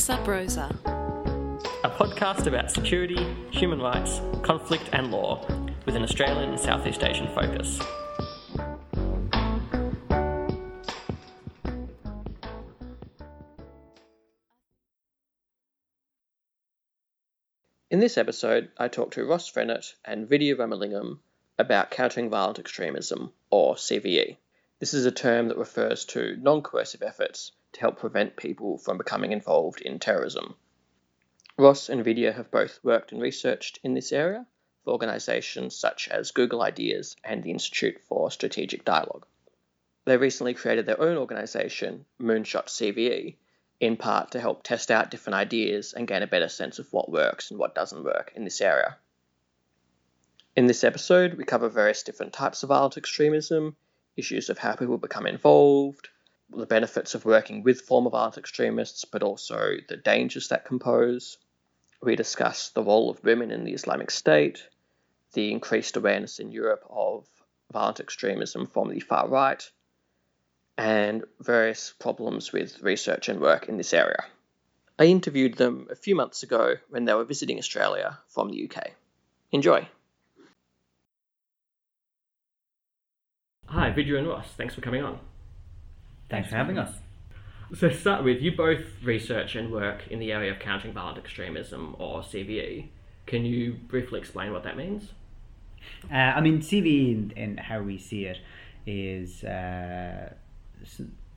Sub Rosa, a podcast about security, human rights, conflict, and law with an Australian and Southeast Asian focus. In this episode, I talk to Ross Frenett and Vidya Ramalingam about countering violent extremism, or CVE. This is a term that refers to non coercive efforts to help prevent people from becoming involved in terrorism. Ross and Vidya have both worked and researched in this area for organisations such as Google Ideas and the Institute for Strategic Dialogue. They recently created their own organisation, Moonshot CVE, in part to help test out different ideas and gain a better sense of what works and what doesn't work in this area. In this episode, we cover various different types of violent extremism, issues of how people become involved, the benefits of working with former violent extremists, but also the dangers that compose. We discuss the role of women in the Islamic State, the increased awareness in Europe of violent extremism from the far right, and various problems with research and work in this area. I interviewed them a few months ago when they were visiting Australia from the UK. Enjoy! Hi, Vidya and Ross. Thanks for coming on. Thanks for having us. So, to start with, you both research and work in the area of countering violent extremism, or CVE. Can you briefly explain what that means? Uh, I mean, CVE, in, in, how we see it, is uh,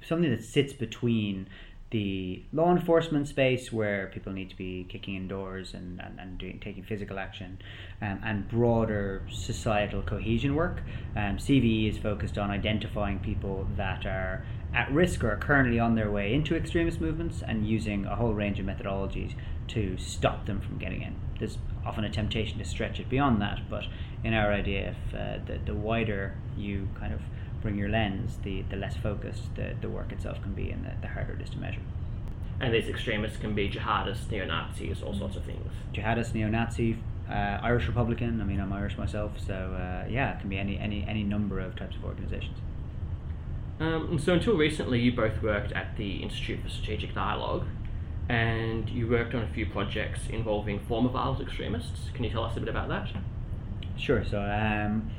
something that sits between the law enforcement space where people need to be kicking indoors and, and, and doing taking physical action um, and broader societal cohesion work. Um, CVE is focused on identifying people that are at risk or are currently on their way into extremist movements and using a whole range of methodologies to stop them from getting in. There's often a temptation to stretch it beyond that, but in our idea, if uh, the, the wider you kind of bring your lens, the, the less focused the, the work itself can be and the, the harder it is to measure. And these extremists can be jihadists, neo Nazis, all sorts of things. Jihadist, neo Nazi, uh, Irish Republican. I mean, I'm Irish myself, so uh, yeah, it can be any, any, any number of types of organizations. Um, so, until recently, you both worked at the Institute for Strategic Dialogue, and you worked on a few projects involving former violent extremists. Can you tell us a bit about that? Sure. So, um,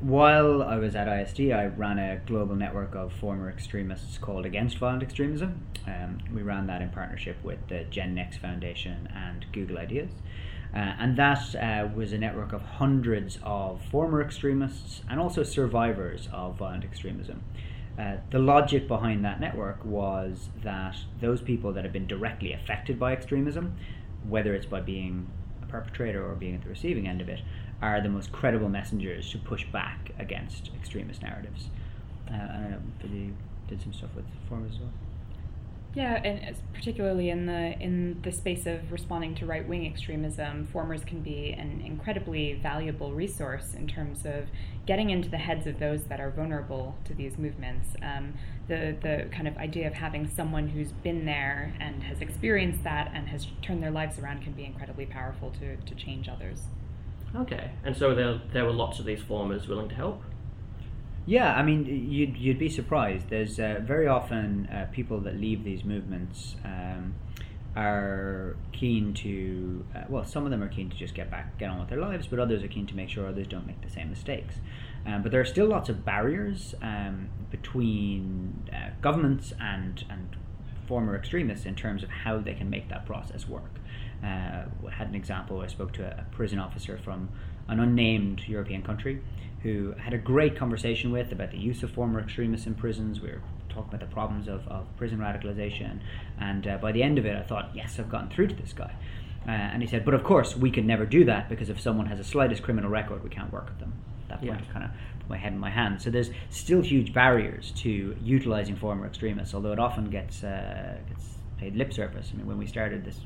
while I was at ISD, I ran a global network of former extremists called Against Violent Extremism. Um, we ran that in partnership with the Gen Next Foundation and Google Ideas. Uh, and that uh, was a network of hundreds of former extremists and also survivors of violent extremism. Uh, the logic behind that network was that those people that have been directly affected by extremism, whether it's by being a perpetrator or being at the receiving end of it, are the most credible messengers to push back against extremist narratives. Uh, I don't know, but you did some stuff with form as well. Yeah, and particularly in the in the space of responding to right wing extremism, formers can be an incredibly valuable resource in terms of getting into the heads of those that are vulnerable to these movements. Um, the the kind of idea of having someone who's been there and has experienced that and has turned their lives around can be incredibly powerful to to change others. Okay, and so there there were lots of these formers willing to help. Yeah, I mean, you'd you'd be surprised. There's uh, very often uh, people that leave these movements um, are keen to. Uh, well, some of them are keen to just get back, get on with their lives, but others are keen to make sure others don't make the same mistakes. Um, but there are still lots of barriers um, between uh, governments and and former extremists in terms of how they can make that process work. Uh, had an example. I spoke to a, a prison officer from an unnamed European country who had a great conversation with about the use of former extremists in prisons. We were talking about the problems of, of prison radicalization. And uh, by the end of it, I thought, yes, I've gotten through to this guy. Uh, and he said, but of course, we could never do that because if someone has a slightest criminal record, we can't work with them. At that point, yeah. I kind of put my head in my hand. So there's still huge barriers to utilizing former extremists, although it often gets, uh, gets paid lip service. I mean, when we started this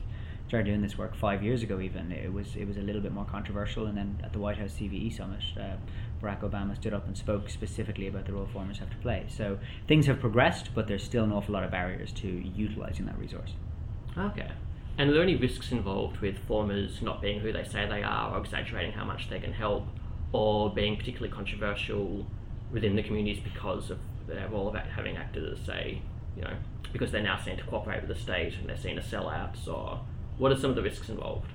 started doing this work five years ago even it was it was a little bit more controversial and then at the White House CVE summit uh, Barack Obama stood up and spoke specifically about the role formers have to play. So things have progressed but there's still an awful lot of barriers to utilizing that resource. Okay and are there any risks involved with formers not being who they say they are or exaggerating how much they can help or being particularly controversial within the communities because of their role of having acted as say you know, because they're now seen to cooperate with the state and they're seen as sellouts, or what are some of the risks involved?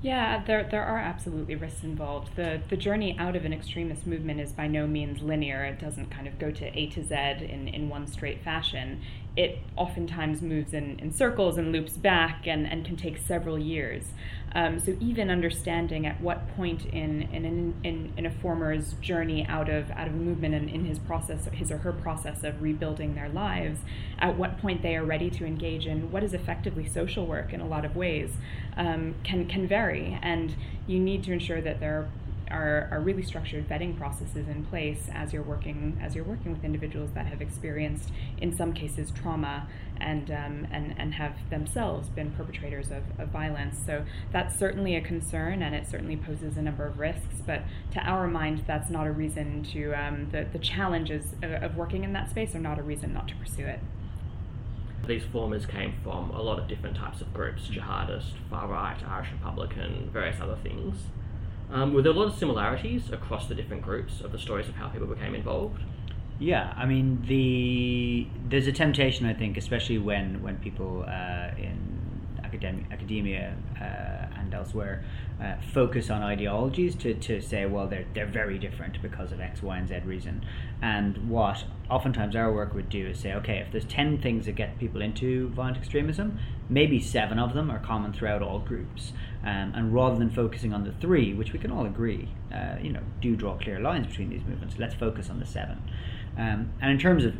Yeah, there there are absolutely risks involved. The the journey out of an extremist movement is by no means linear. It doesn't kind of go to A to Z in, in one straight fashion. It oftentimes moves in, in circles and loops back and, and can take several years. Um, so even understanding at what point in in, in, in a former's journey out of out of movement and in his process, his or her process of rebuilding their lives, at what point they are ready to engage in what is effectively social work in a lot of ways, um, can can vary, and you need to ensure that there are, are really structured vetting processes in place as you're working as you're working with individuals that have experienced in some cases trauma and um, and and have themselves been perpetrators of, of violence. So that's certainly a concern, and it certainly poses a number of risks. But to our mind, that's not a reason to um, the the challenges of, of working in that space are not a reason not to pursue it. These formers came from a lot of different types of groups: jihadist, far right, Irish Republican, various other things. Um, were there a lot of similarities across the different groups of the stories of how people became involved? Yeah, I mean the there's a temptation I think, especially when when people uh, in academic, academia uh, and elsewhere uh, focus on ideologies to, to say, well, they're, they're very different because of X, Y, and Z reason. And what oftentimes our work would do is say, okay, if there's 10 things that get people into violent extremism, maybe seven of them are common throughout all groups. Um, and rather than focusing on the three, which we can all agree, uh, you know, do draw clear lines between these movements, let's focus on the seven. Um, and in terms of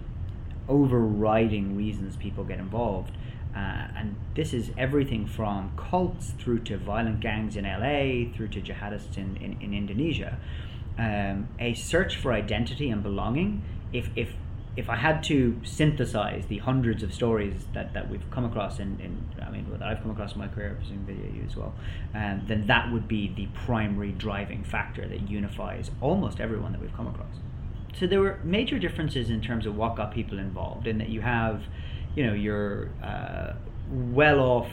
overriding reasons people get involved, uh, and this is everything from cults through to violent gangs in LA, through to jihadists in, in, in Indonesia. Um, a search for identity and belonging. If, if, if I had to synthesize the hundreds of stories that, that we've come across in, in I mean, that I've come across in my career, presuming Vidya you as well, um, then that would be the primary driving factor that unifies almost everyone that we've come across. So there were major differences in terms of what got people involved, in that you have you know your uh, well-off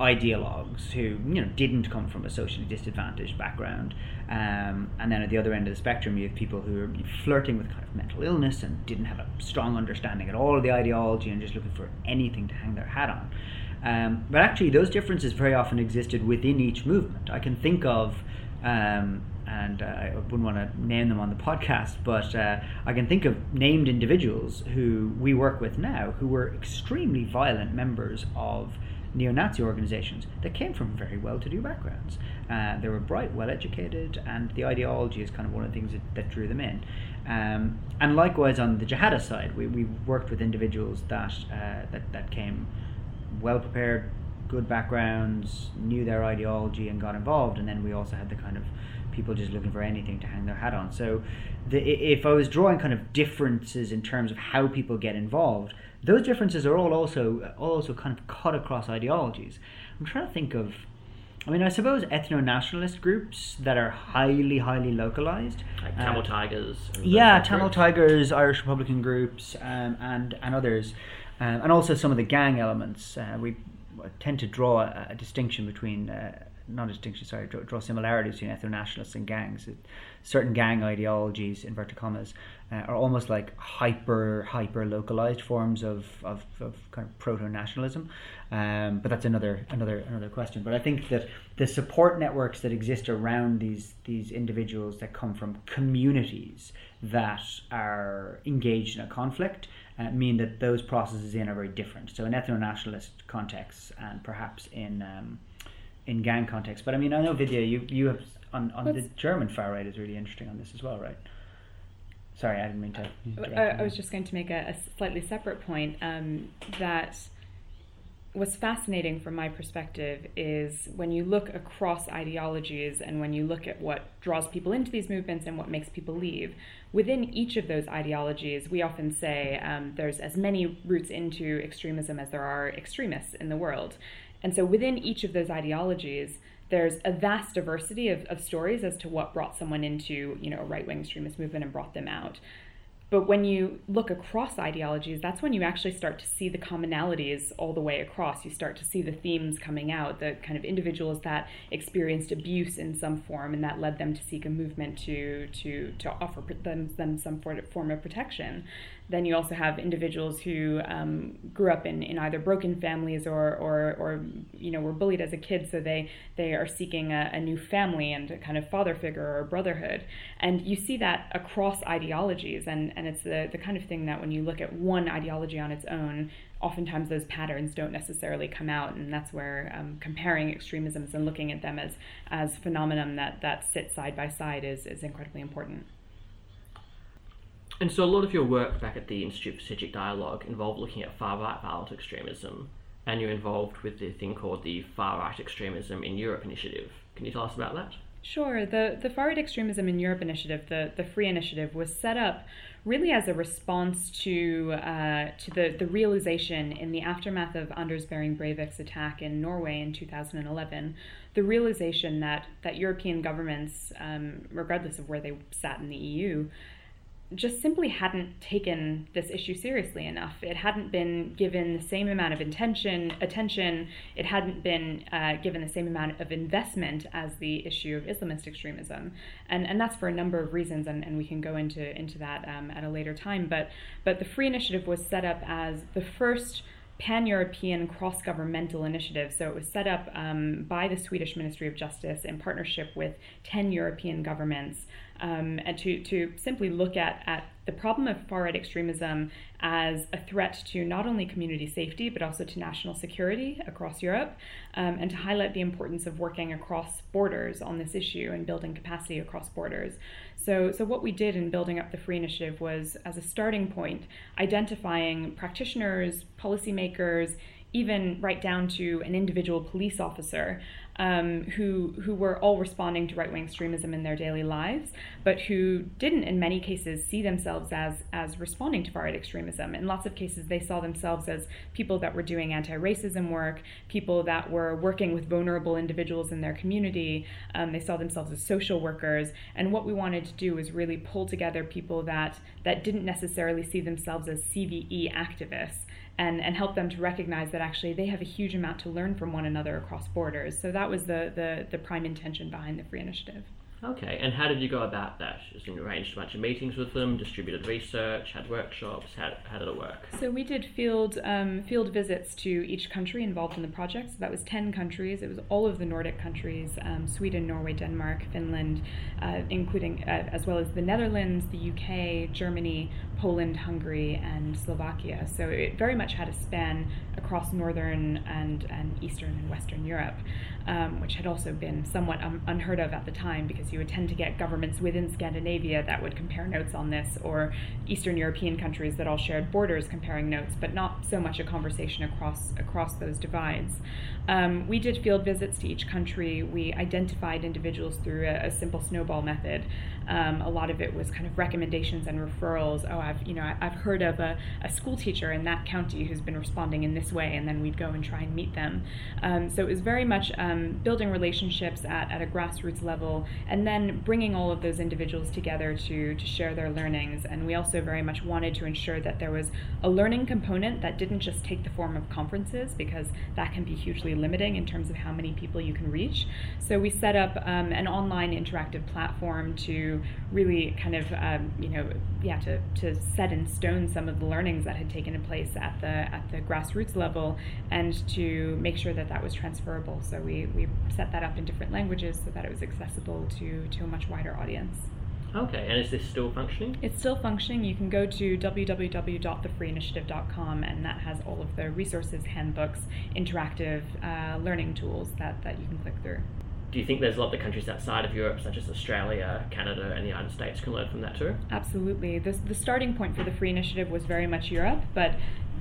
ideologues who you know didn't come from a socially disadvantaged background, um, and then at the other end of the spectrum you have people who are flirting with kind of mental illness and didn't have a strong understanding at all of the ideology and just looking for anything to hang their hat on. Um, but actually, those differences very often existed within each movement. I can think of um, and uh, I wouldn't want to name them on the podcast, but uh, I can think of named individuals who we work with now who were extremely violent members of neo Nazi organizations that came from very well to do backgrounds. Uh, they were bright, well educated, and the ideology is kind of one of the things that, that drew them in. Um, and likewise, on the jihadist side, we, we worked with individuals that, uh, that, that came well prepared, good backgrounds, knew their ideology, and got involved. And then we also had the kind of people just looking for anything to hang their hat on. So, the, if I was drawing kind of differences in terms of how people get involved, those differences are all also also kind of cut across ideologies. I'm trying to think of. I mean, I suppose ethno nationalist groups that are highly, highly localized. Like Tamil uh, Tigers. Yeah, Tamil Tigers, Irish Republican groups, um, and, and others. Um, and also some of the gang elements. Uh, we tend to draw a, a distinction between uh, not a distinction, sorry, draw, draw similarities between ethno nationalists and gangs. Certain gang ideologies, inverted commas, uh, are almost like hyper hyper localized forms of, of, of kind of proto nationalism. Um, but that's another another another question. But I think that the support networks that exist around these these individuals that come from communities that are engaged in a conflict uh, mean that those processes in are very different. So in ethno nationalist contexts and perhaps in um, in gang context. But I mean, I know Vidya, you you have on on the German far right is really interesting on this as well, right? Sorry, I didn't mean to. I, I was just going to make a, a slightly separate point um, that what's fascinating from my perspective is when you look across ideologies and when you look at what draws people into these movements and what makes people leave, within each of those ideologies, we often say um, there's as many routes into extremism as there are extremists in the world. And so within each of those ideologies, there's a vast diversity of, of stories as to what brought someone into, you know, a right-wing extremist movement and brought them out. but when you look across ideologies, that's when you actually start to see the commonalities all the way across. You start to see the themes coming out, the kind of individuals that experienced abuse in some form, and that led them to seek a movement to to to offer them, them some form of protection. Then you also have individuals who um, grew up in, in either broken families or, or, or you know were bullied as a kid, so they they are seeking a, a new family and a kind of father figure or brotherhood. And you see that across ideologies, and, and it's the, the kind of thing that when you look at one ideology on its own, oftentimes those patterns don't necessarily come out, and that's where um, comparing extremisms and looking at them as as phenomenon that that sit side by side is is incredibly important. And so a lot of your work back at the Institute for Strategic Dialogue involved looking at far right violent extremism, and you're involved with the thing called the Far Right Extremism in Europe initiative. Can you tell us about that? Sure. The, the Far Right Extremism in Europe initiative, the, the FREE initiative, was set up really as a response to uh, to the, the realization in the aftermath of Anders Behring Breivik's attack in Norway in 2011, the realization that, that European governments, um, regardless of where they sat in the EU, just simply hadn't taken this issue seriously enough. It hadn't been given the same amount of intention, attention. It hadn't been uh, given the same amount of investment as the issue of Islamist extremism, and and that's for a number of reasons, and, and we can go into into that um, at a later time. But but the Free Initiative was set up as the first pan-European cross-governmental initiative. So it was set up um, by the Swedish Ministry of Justice in partnership with 10 European governments um, and to, to simply look at, at the problem of far right extremism as a threat to not only community safety but also to national security across Europe, um, and to highlight the importance of working across borders on this issue and building capacity across borders. So, so what we did in building up the Free Initiative was, as a starting point, identifying practitioners, policymakers, even right down to an individual police officer um, who who were all responding to right wing extremism in their daily lives, but who didn't, in many cases, see themselves as as responding to far right extremism. In lots of cases, they saw themselves as people that were doing anti racism work, people that were working with vulnerable individuals in their community. Um, they saw themselves as social workers, and what we wanted to do was really pull together people that that didn't necessarily see themselves as CVE activists and, and help them to recognize that actually they have a huge amount to learn from one another across borders. So that was the, the, the prime intention behind the Free Initiative. Okay, and how did you go about that? Just arranged a bunch of meetings with them, distributed research, had workshops. How, how did it work? So we did field um, field visits to each country involved in the project. So that was ten countries. It was all of the Nordic countries: um, Sweden, Norway, Denmark, Finland, uh, including uh, as well as the Netherlands, the UK, Germany, Poland, Hungary, and Slovakia. So it very much had a span across northern and and eastern and western Europe um, which had also been somewhat unheard of at the time because you would tend to get governments within Scandinavia that would compare notes on this, or Eastern European countries that all shared borders comparing notes, but not so much a conversation across across those divides. Um, we did field visits to each country. We identified individuals through a, a simple snowball method. Um, a lot of it was kind of recommendations and referrals. Oh, I've you know I've heard of a, a school teacher in that county who's been responding in this way, and then we'd go and try and meet them. Um, so it was very much um, building relationships at, at a grassroots level, and then bringing all of those individuals together to to share their learnings. And we also very much wanted to ensure that there was a learning component that didn't just take the form of conferences because that can be hugely limiting in terms of how many people you can reach. So we set up um, an online interactive platform to really kind of, um, you know, yeah, to, to set in stone some of the learnings that had taken place at the at the grassroots level, and to make sure that that was transferable. So we we set that up in different languages so that it was accessible to to a much wider audience. Okay, and is this still functioning? It's still functioning. You can go to www.thefreeinitiative.com, and that has all of the resources, handbooks, interactive uh, learning tools that, that you can click through. Do you think there's a lot of countries outside of Europe, such as Australia, Canada, and the United States, can learn from that too? Absolutely. The, the starting point for the Free Initiative was very much Europe, but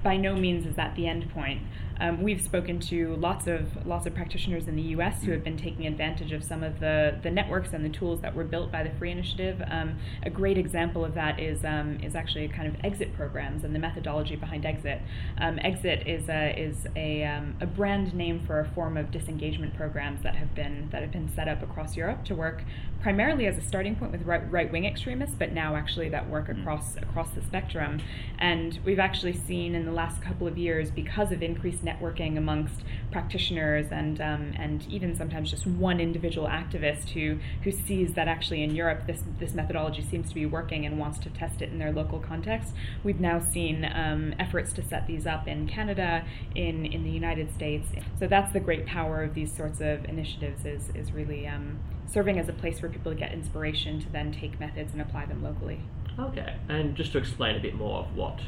by no means is that the end point. Um, we've spoken to lots of lots of practitioners in the U.S. who have been taking advantage of some of the, the networks and the tools that were built by the Free Initiative. Um, a great example of that is um, is actually kind of exit programs and the methodology behind exit. Um, exit is a is a, um, a brand name for a form of disengagement programs that have been that have been set up across Europe to work primarily as a starting point with right wing extremists, but now actually that work mm. across across the spectrum. And we've actually seen in the last couple of years, because of increased networking amongst practitioners and um, and even sometimes just one individual activist who who sees that actually in Europe this this methodology seems to be working and wants to test it in their local context. We've now seen um, efforts to set these up in Canada, in in the United States. So that's the great power of these sorts of initiatives is is really um, serving as a place for people to get inspiration to then take methods and apply them locally. Okay, and just to explain a bit more of what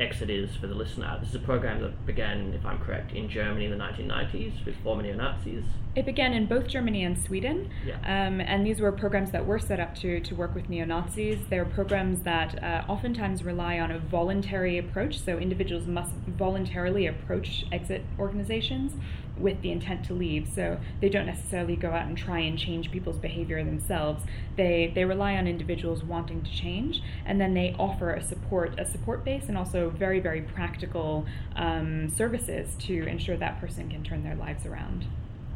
Exit is for the listener. This is a program that began, if I'm correct, in Germany in the 1990s with former neo Nazis. It began in both Germany and Sweden. Yeah. Um, and these were programs that were set up to, to work with neo Nazis. They're programs that uh, oftentimes rely on a voluntary approach, so individuals must voluntarily approach exit organizations with the intent to leave. So they don't necessarily go out and try and change people's behavior themselves. They they rely on individuals wanting to change, and then they offer a support a support base and also very very practical um, services to ensure that person can turn their lives around.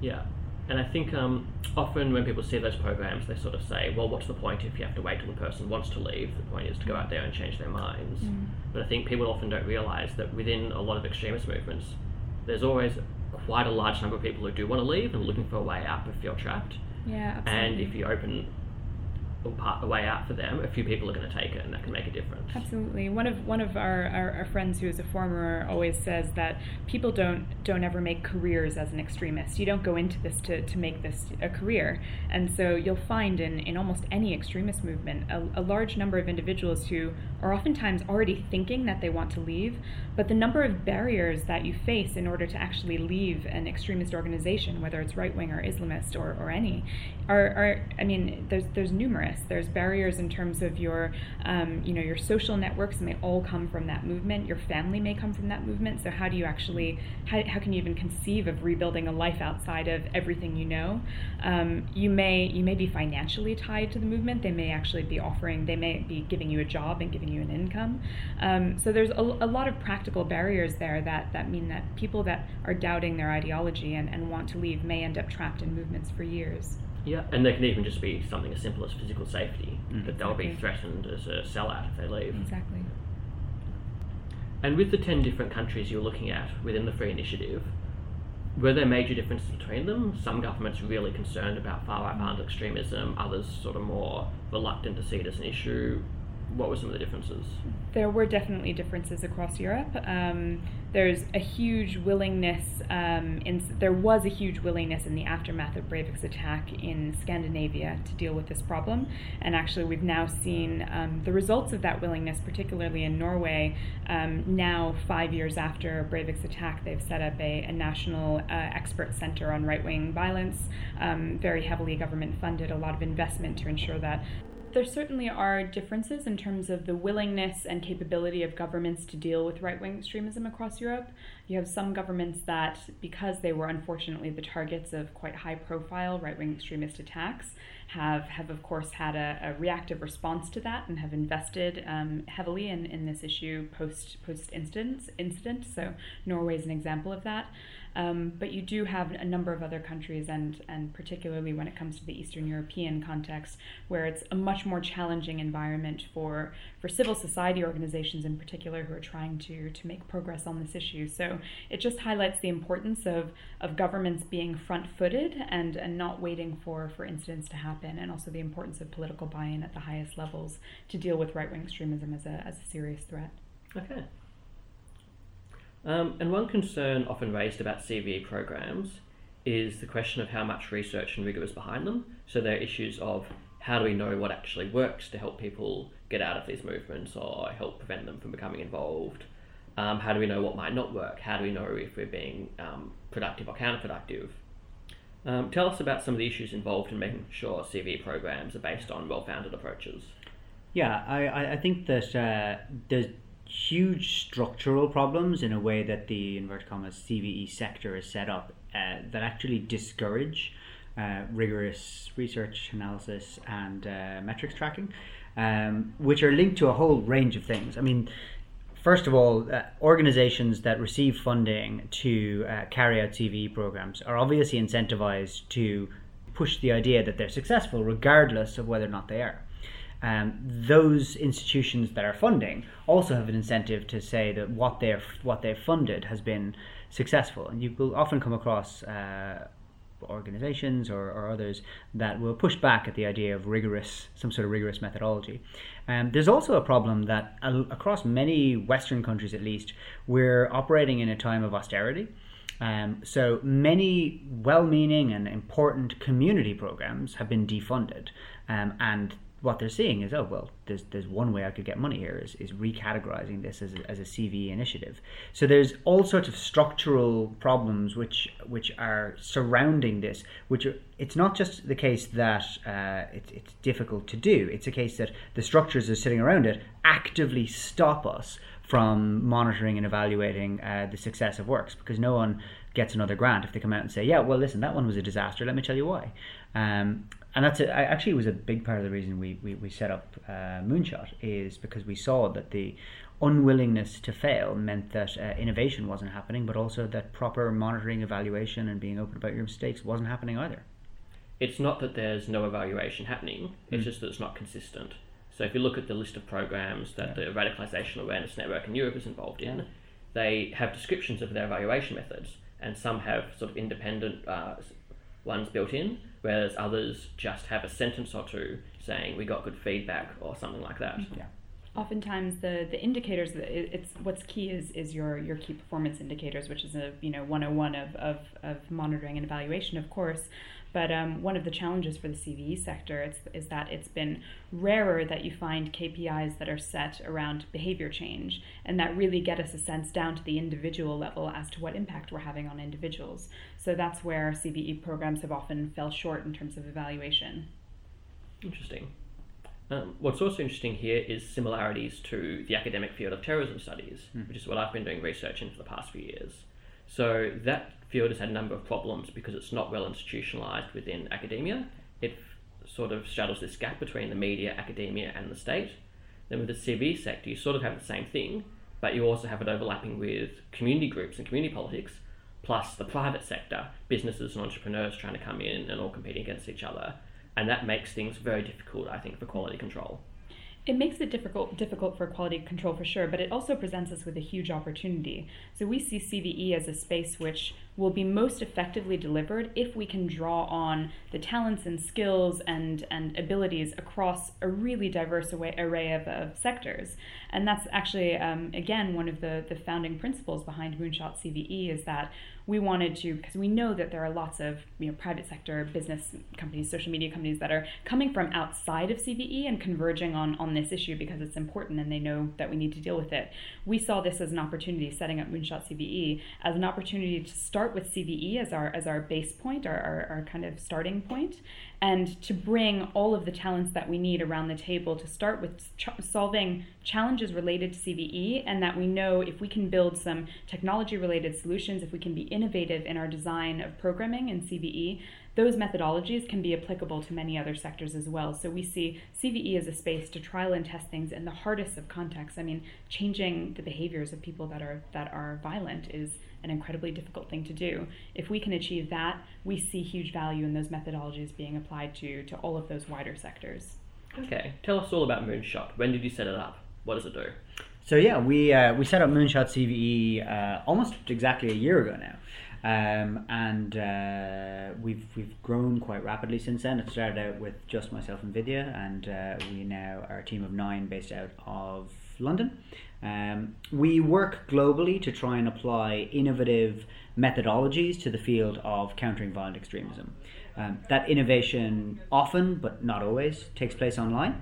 Yeah. And I think um, often when people see those programs, they sort of say, well, what's the point if you have to wait till the person wants to leave? The point is to go out there and change their minds. Mm. But I think people often don't realize that within a lot of extremist movements, there's always quite a large number of people who do want to leave and looking for a way out but feel trapped. Yeah, absolutely. And if you open a way out for them, a few people are going to take it, and that can make a difference. Absolutely. One of one of our, our, our, friends who is a former always says that people don't don't ever make careers as an extremist. You don't go into this to, to make this a career, and so you'll find in, in almost any extremist movement a, a large number of individuals who are oftentimes already thinking that they want to leave, but the number of barriers that you face in order to actually leave an extremist organization, whether it's right wing or Islamist or, or any, are, are I mean there's there's numerous. There's barriers in terms of your um, you know your social networks may all come from that movement. Your family may come from that movement. So how do you actually how, how can you even conceive of rebuilding a life outside of everything you know? Um, you may you may be financially tied to the movement. They may actually be offering they may be giving you a job and giving you an income. Um, so there's a, a lot of practical barriers there that that mean that people that are doubting their ideology and, and want to leave may end up trapped in movements for years. Yeah, and there can even just be something as simple as physical safety, mm. that they'll exactly. be threatened as a sellout if they leave. Exactly. And with the 10 different countries you're looking at within the Free Initiative, were there major differences between them? Some governments really concerned about far right violent extremism, others sort of more reluctant to see it as an issue what were some of the differences? There were definitely differences across Europe. Um, there's a huge willingness, um, in, there was a huge willingness in the aftermath of Breivik's attack in Scandinavia to deal with this problem. And actually, we've now seen um, the results of that willingness, particularly in Norway. Um, now, five years after Breivik's attack, they've set up a, a national uh, expert center on right wing violence, um, very heavily government funded, a lot of investment to ensure that there certainly are differences in terms of the willingness and capability of governments to deal with right wing extremism across Europe. You have some governments that, because they were unfortunately the targets of quite high profile right wing extremist attacks, have, have of course had a, a reactive response to that and have invested um, heavily in, in this issue post post incident. Incident. So Norway is an example of that. Um, but you do have a number of other countries, and, and particularly when it comes to the Eastern European context, where it's a much more challenging environment for, for civil society organizations in particular who are trying to, to make progress on this issue. So it just highlights the importance of, of governments being front footed and, and not waiting for, for incidents to happen, and also the importance of political buy in at the highest levels to deal with right wing extremism as a, as a serious threat. Okay. Um, and one concern often raised about CVE programs is the question of how much research and rigor is behind them. So there are issues of how do we know what actually works to help people get out of these movements or help prevent them from becoming involved? Um, how do we know what might not work? How do we know if we're being um, productive or counterproductive? Um, tell us about some of the issues involved in making sure CVE programs are based on well founded approaches. Yeah, I, I think that uh, there's huge structural problems in a way that the inverted commas CVE sector is set up uh, that actually discourage uh, rigorous research analysis and uh, metrics tracking, um, which are linked to a whole range of things. I mean, first of all, uh, organizations that receive funding to uh, carry out CVE programs are obviously incentivized to push the idea that they're successful regardless of whether or not they are. Um, those institutions that are funding also have an incentive to say that what they're what they've funded has been successful, and you will often come across uh, organizations or, or, others that will push back at the idea of rigorous, some sort of rigorous methodology. Um, there's also a problem that uh, across many Western countries, at least, we're operating in a time of austerity. Um, so many well-meaning and important community programs have been defunded, um, and what they're seeing is, oh well, there's there's one way I could get money here is, is recategorizing this as a, as a CVE initiative. So there's all sorts of structural problems which which are surrounding this. Which are, it's not just the case that uh, it, it's difficult to do. It's a case that the structures that are sitting around it actively stop us from monitoring and evaluating uh, the success of works because no one gets another grant if they come out and say, yeah, well, listen, that one was a disaster. Let me tell you why. Um, and that's a, actually was a big part of the reason we, we, we set up uh, Moonshot is because we saw that the unwillingness to fail meant that uh, innovation wasn't happening, but also that proper monitoring, evaluation, and being open about your mistakes wasn't happening either. It's not that there's no evaluation happening; it's mm. just that it's not consistent. So if you look at the list of programs that yeah. the Radicalization Awareness Network in Europe is involved in, yeah. they have descriptions of their evaluation methods, and some have sort of independent uh, ones built in, whereas others just have a sentence or two saying we got good feedback or something like that. Mm-hmm. Yeah. Oftentimes, the, the indicators it's what's key is, is your, your key performance indicators, which is a you know 101 of, of, of monitoring and evaluation, of course. But um, one of the challenges for the CVE sector is that it's been rarer that you find KPIs that are set around behavior change and that really get us a sense down to the individual level as to what impact we're having on individuals. So that's where CVE programs have often fell short in terms of evaluation. Interesting. Um, what's also interesting here is similarities to the academic field of terrorism studies, mm. which is what I've been doing research in for the past few years. So that field has had a number of problems because it's not well institutionalized within academia. It sort of straddles this gap between the media, academia, and the state. Then with the CVE sector, you sort of have the same thing, but you also have it overlapping with community groups and community politics, plus the private sector, businesses and entrepreneurs trying to come in and all competing against each other. And that makes things very difficult, I think, for quality control. It makes it difficult difficult for quality control for sure, but it also presents us with a huge opportunity. So we see CVE as a space which will be most effectively delivered if we can draw on the talents and skills and, and abilities across a really diverse array of, of sectors. And that's actually, um, again, one of the, the founding principles behind Moonshot CVE is that we wanted to because we know that there are lots of you know private sector business companies social media companies that are coming from outside of cve and converging on on this issue because it's important and they know that we need to deal with it we saw this as an opportunity setting up moonshot cve as an opportunity to start with cve as our as our base point our, our, our kind of starting point and to bring all of the talents that we need around the table to start with ch- solving challenges related to CVE, and that we know if we can build some technology related solutions, if we can be innovative in our design of programming in CVE, those methodologies can be applicable to many other sectors as well. So we see CVE as a space to trial and test things in the hardest of contexts. I mean, changing the behaviors of people that are that are violent is an incredibly difficult thing to do. If we can achieve that, we see huge value in those methodologies being applied to to all of those wider sectors. Okay, tell us all about Moonshot. When did you set it up? What does it do? So yeah, we uh, we set up Moonshot CVE uh, almost exactly a year ago now. Um, and uh, we've we've grown quite rapidly since then. It started out with just myself and Vidya, and uh, we now are a team of nine based out of London. Um, we work globally to try and apply innovative methodologies to the field of countering violent extremism. Um, that innovation often, but not always, takes place online.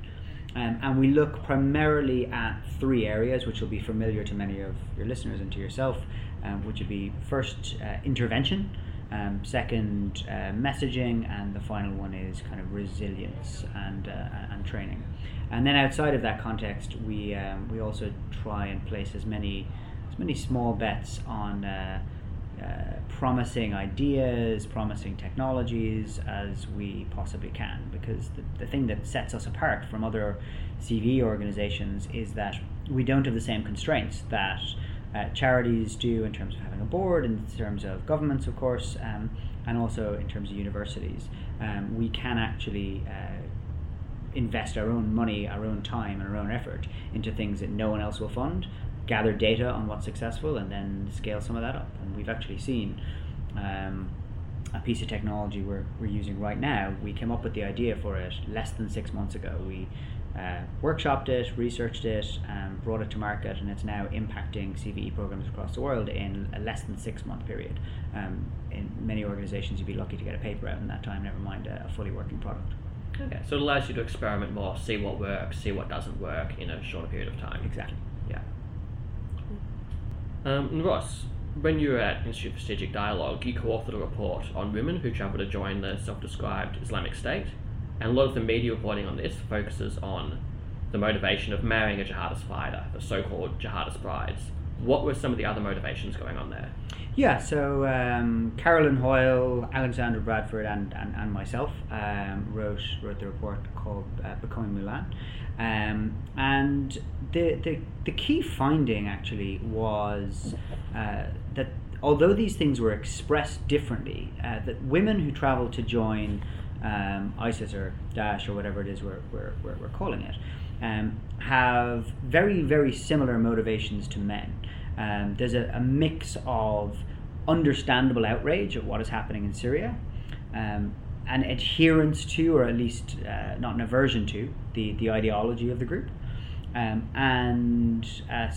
Um, and we look primarily at three areas, which will be familiar to many of your listeners and to yourself um, which would be first uh, intervention, um, second uh, messaging, and the final one is kind of resilience and uh, and training. And then outside of that context, we um, we also try and place as many as many small bets on. Uh, uh, promising ideas, promising technologies as we possibly can. Because the, the thing that sets us apart from other CVE organizations is that we don't have the same constraints that uh, charities do in terms of having a board, in terms of governments, of course, um, and also in terms of universities. um, we can actually uh, invest our own money, our own time, and our own effort into things that no one else will fund, gather data on what's successful, and then scale some of that up. And we've actually seen um, a piece of technology we're, we're using right now. We came up with the idea for it less than six months ago. We uh, workshopped it, researched it, um, brought it to market, and it's now impacting CVE programs across the world in a less than six month period. Um, in many organizations, you'd be lucky to get a paper out in that time, never mind a, a fully working product. Okay, so it allows you to experiment more, see what works, see what doesn't work in a shorter period of time. Exactly. Yeah. Um, Ross, when you were at Institute for Strategic Dialogue, you co-authored a report on women who travel to join the self-described Islamic State, and a lot of the media reporting on this focuses on the motivation of marrying a jihadist fighter, the so-called jihadist brides. What were some of the other motivations going on there? Yeah, so um, Carolyn Hoyle, Alexandra Bradford, and, and, and myself um, wrote wrote the report called uh, Becoming Mulan. Um, and the, the, the key finding actually was uh, that although these things were expressed differently, uh, that women who travel to join um, ISIS or Daesh or whatever it is we're, we're, we're, we're calling it, um, have very, very similar motivations to men. Um, there's a, a, mix of understandable outrage at what is happening in Syria, um, an adherence to, or at least uh, not an aversion to, the, the ideology of the group, um, and a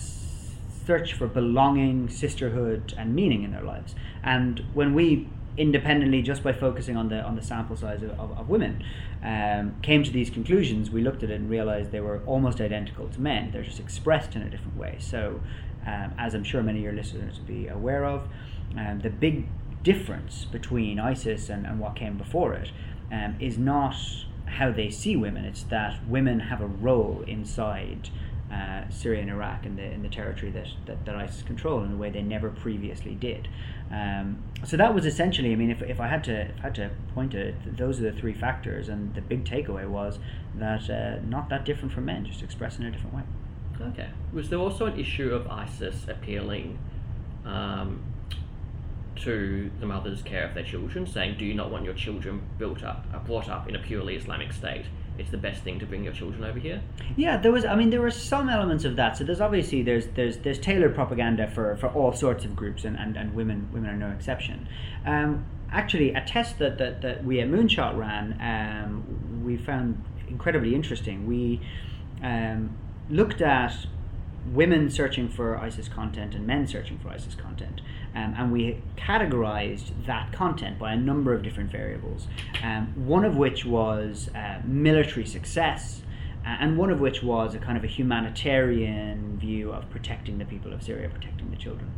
search for belonging, sisterhood, and meaning in their lives. And when we independently, just by focusing on the on the sample size of, of, of women, um, came to these conclusions, we looked at it and realized they were almost identical to men. They're just expressed in a different way. So um, as I'm sure many of your listeners will be aware of. Um, the big difference between ISIS and, and what came before it um, is not how they see women, it's that women have a role inside uh, Syria and Iraq and the, in the territory that, that, that, ISIS control in a way they never previously did. Um, so that was essentially, I mean, if, if I had to if I had to point it, those are the three factors, and the big takeaway was that uh, not that different from men, just expressed in a different way. Okay. Was there also an issue of ISIS appealing um, to the mothers' care of their children, saying, "Do you not want your children built up, brought up in a purely Islamic state? It's the best thing to bring your children over here." Yeah, there was. I mean, there were some elements of that. So there's obviously there's there's there's tailored propaganda for, for all sorts of groups, and, and, and women women are no exception. Um, actually, a test that, that, that we at Moonshot ran, um, we found incredibly interesting. We um, looked at women searching for ISIS content and men searching for ISIS content. Um, and we categorized that content by a number of different variables, um, one of which was uh, military success, uh, and one of which was a kind of a humanitarian view of protecting the people of Syria, protecting the children.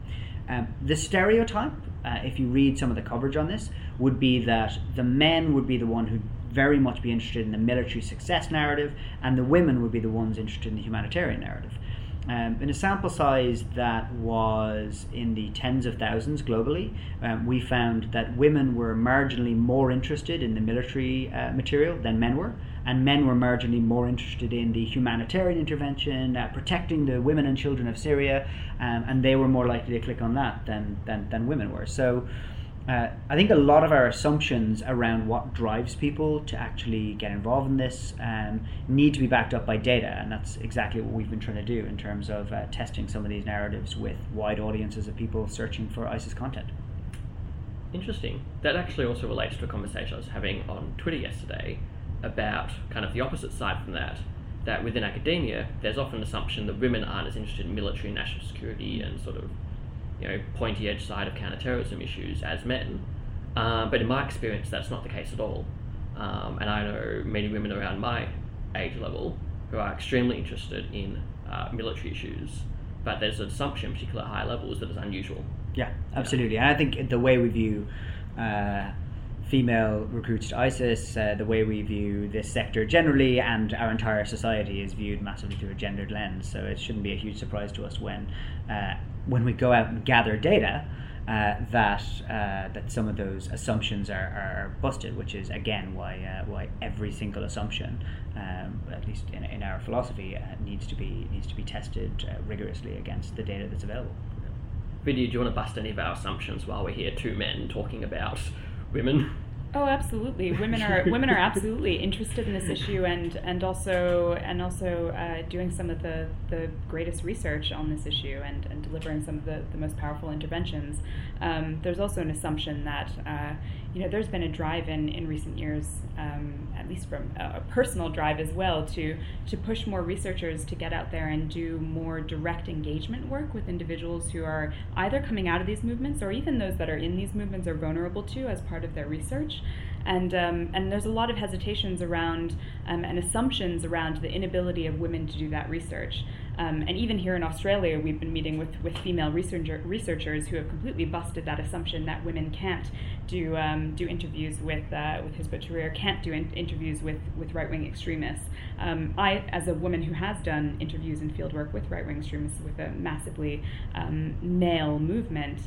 Um, the stereotype, uh, if you read some of the coverage on this, would be that the men would be the one who very much be interested in the military success narrative, and the women would be the ones interested in the humanitarian narrative. Um, in a sample size that was in the tens of thousands globally, um, we found that women were marginally more interested in the military uh, material than men were, and men were marginally more interested in the humanitarian intervention, uh, protecting the women and children of Syria, um, and they were more likely to click on that than, than, than women were. So uh, I think a lot of our assumptions around what drives people to actually get involved in this um, need to be backed up by data, and that's exactly what we've been trying to do in terms of uh, testing some of these narratives with wide audiences of people searching for ISIS content. Interesting. That actually also relates to a conversation I was having on Twitter yesterday about kind of the opposite side from that. That within academia, there's often an assumption that women aren't as interested in military, and national security, and sort of you know, pointy edge side of counterterrorism issues as men. Um, but in my experience, that's not the case at all. Um, and I know many women around my age level who are extremely interested in uh, military issues, but there's an assumption, particularly at high levels, that is unusual. Yeah, absolutely. And I think the way we view uh, female recruits to ISIS, uh, the way we view this sector generally, and our entire society is viewed massively through a gendered lens. So it shouldn't be a huge surprise to us when uh, when we go out and gather data, uh, that uh, that some of those assumptions are, are busted, which is again why uh, why every single assumption, um, at least in, in our philosophy, uh, needs to be needs to be tested rigorously against the data that's available. Vidya, do you want to bust any of our assumptions while we're here, two men talking about women? Oh, absolutely. Women are women are absolutely interested in this issue, and and also and also uh, doing some of the, the greatest research on this issue, and, and delivering some of the, the most powerful interventions. Um, there's also an assumption that uh, you know there's been a drive in, in recent years, um, at least from a, personal drive as well, to to push more researchers to get out there and do more direct engagement work with individuals who are either coming out of these movements or even those that are in these movements are vulnerable to as part of their research and um, and there's a lot of hesitations around um, and assumptions around the inability of women to do that research. Um, and even here in Australia, we've been meeting with, with female researcher, researchers who have completely busted that assumption that women can't do um, do interviews with uh, with Hizb ut-Tahrir, can't do in- interviews with, with right wing extremists. Um, I, as a woman who has done interviews and fieldwork with right wing extremists with a massively um, male movement,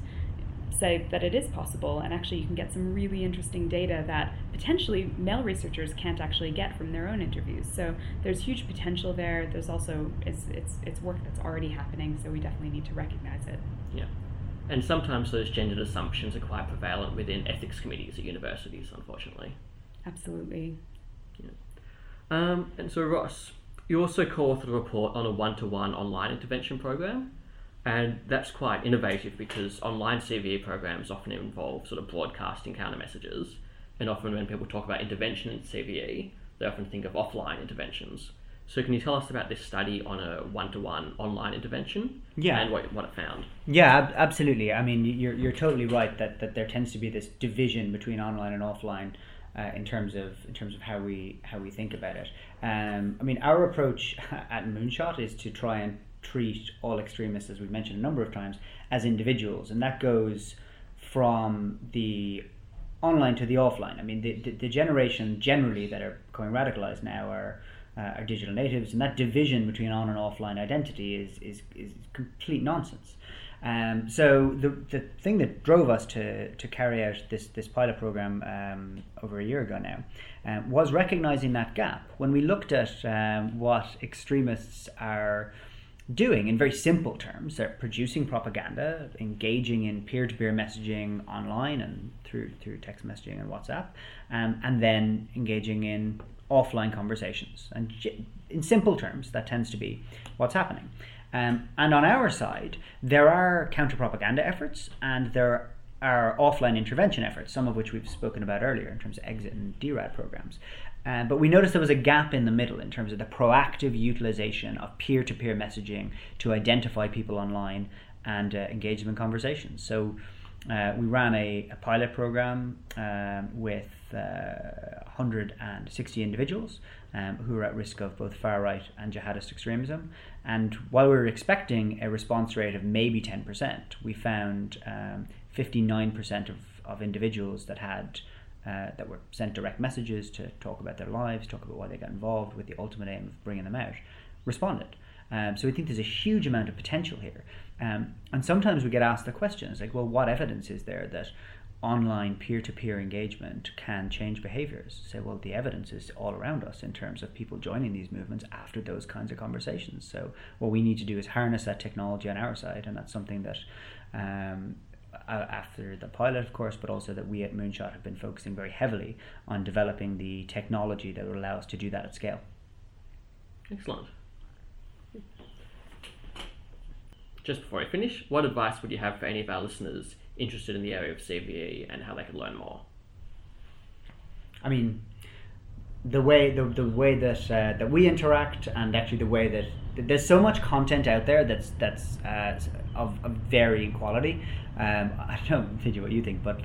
say that it is possible, and actually you can get some really interesting data that potentially male researchers can't actually get from their own interviews. So there's huge potential there. There's also it's it's it's work that's already happening, so we definitely need to recognize it. Yeah. And sometimes those gendered assumptions are quite prevalent within ethics committees at universities, unfortunately. Absolutely. Yeah. Um, and so, Ross, you also co-authored a report on a one-to-one online intervention program. And that's quite innovative because online CVE programs often involve sort of broadcasting counter messages. And often when people talk about intervention in CVE, they often think of offline interventions. So can you tell us about this study on a one-to-one online intervention? Yeah. And what, what it found? Yeah, ab- absolutely. I mean, you're, you're totally right that, that there tends to be this division between online and offline uh, in terms of in terms of how we how we think about it. Um, I mean, our approach at Moonshot is to try and treat all extremists, as we've mentioned a number of times, as individuals, and that goes from the online to the offline. I mean, the, the, the generation generally that are becoming radicalized now are uh, are digital natives, and that division between on and offline identity is is, is complete nonsense. Um, so the the thing that drove us to, to carry out this this pilot program um, over a year ago now um, was recognizing that gap when we looked at um, what extremists are doing in very simple terms. They're producing propaganda, engaging in peer-to-peer messaging online and through through text messaging and WhatsApp, um, and then engaging in offline conversations. And in simple terms, that tends to be what's happening. Um, and on our side, there are counter propaganda efforts and there are offline intervention efforts, some of which we've spoken about earlier in terms of exit and DRAD programs. Um, but we noticed there was a gap in the middle in terms of the proactive utilization of peer to peer messaging to identify people online and uh, engage them in conversations. So uh, we ran a, a pilot program um, with uh, 160 individuals um, who are at risk of both far right and jihadist extremism. And while we were expecting a response rate of maybe 10%, we found um, 59% of, of individuals that had uh, that were sent direct messages to talk about their lives, talk about why they got involved with the ultimate aim of bringing them out, responded. Um, so we think there's a huge amount of potential here. Um, and sometimes we get asked the questions like, well, what evidence is there that online peer-to-peer engagement can change behaviors? Say, well, the evidence is all around us in terms of people joining these movements after those kinds of conversations. So what we need to do is harness that technology on our side, and that's something that um, after the pilot, of course, but also that we at Moonshot have been focusing very heavily on developing the technology that would allow us to do that at scale. Excellent. Just before I finish, what advice would you have for any of our listeners interested in the area of CVE and how they could learn more? I mean, the way the, the way that uh, that we interact and actually the way that there's so much content out there that's that's uh, of, of varying quality. Um, I don't know what you think, but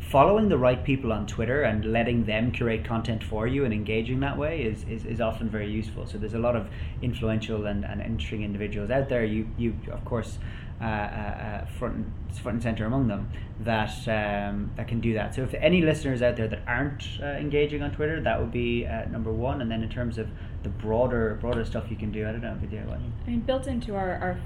following the right people on Twitter and letting them curate content for you and engaging that way is, is, is often very useful. So there's a lot of influential and, and interesting individuals out there. You you of course uh, uh, uh, front and, front and center among them that um, that can do that. So if any listeners out there that aren't uh, engaging on Twitter, that would be number one. And then in terms of the broader broader stuff you can do, I don't know, Vidya. What. I mean, built into our our,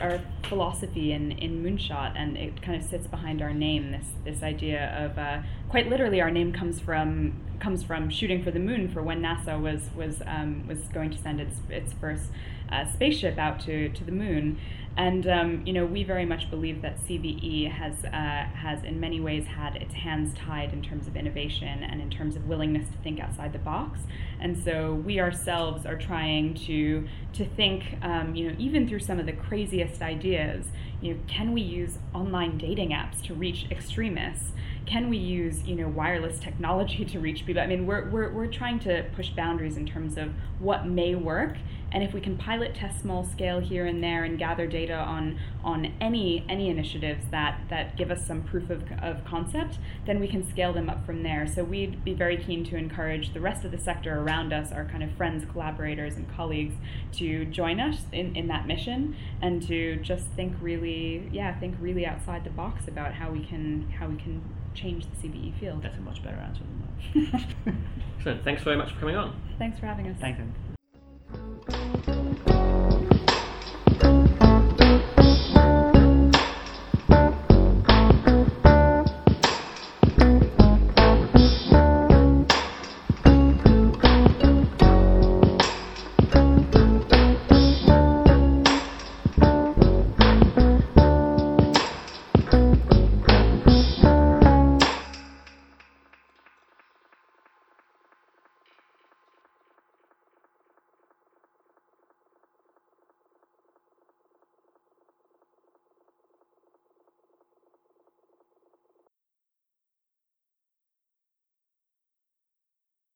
our philosophy in, in Moonshot, and it kind of sits behind our name. This this idea of quite literally, our name comes from comes from shooting for the moon for when NASA was was um, was going to send its its first uh, spaceship out to to the moon. And um, you know, we very much believe that CVE has uh, has in many ways had its hands tied in terms of innovation and in terms of willingness to think outside the box. And so we ourselves are trying to to think, um, you know, even through some of the craziest ideas. You know, can we use online dating apps to reach extremists? Can we use you know wireless technology to reach people? I mean, we're we're we're trying to push boundaries in terms of what may work and if we can pilot test small scale here and there and gather data on on any any initiatives that that give us some proof of, of concept, then we can scale them up from there. So we'd be very keen to encourage the rest of the sector around us, our kind of friends, collaborators, and colleagues, to join us in, in that mission and to just think really, yeah, think really outside the box about how we can how we can change the CVE field. That's a much better answer than that. Excellent. Thanks very much for coming on. Thanks for having us. Thanks.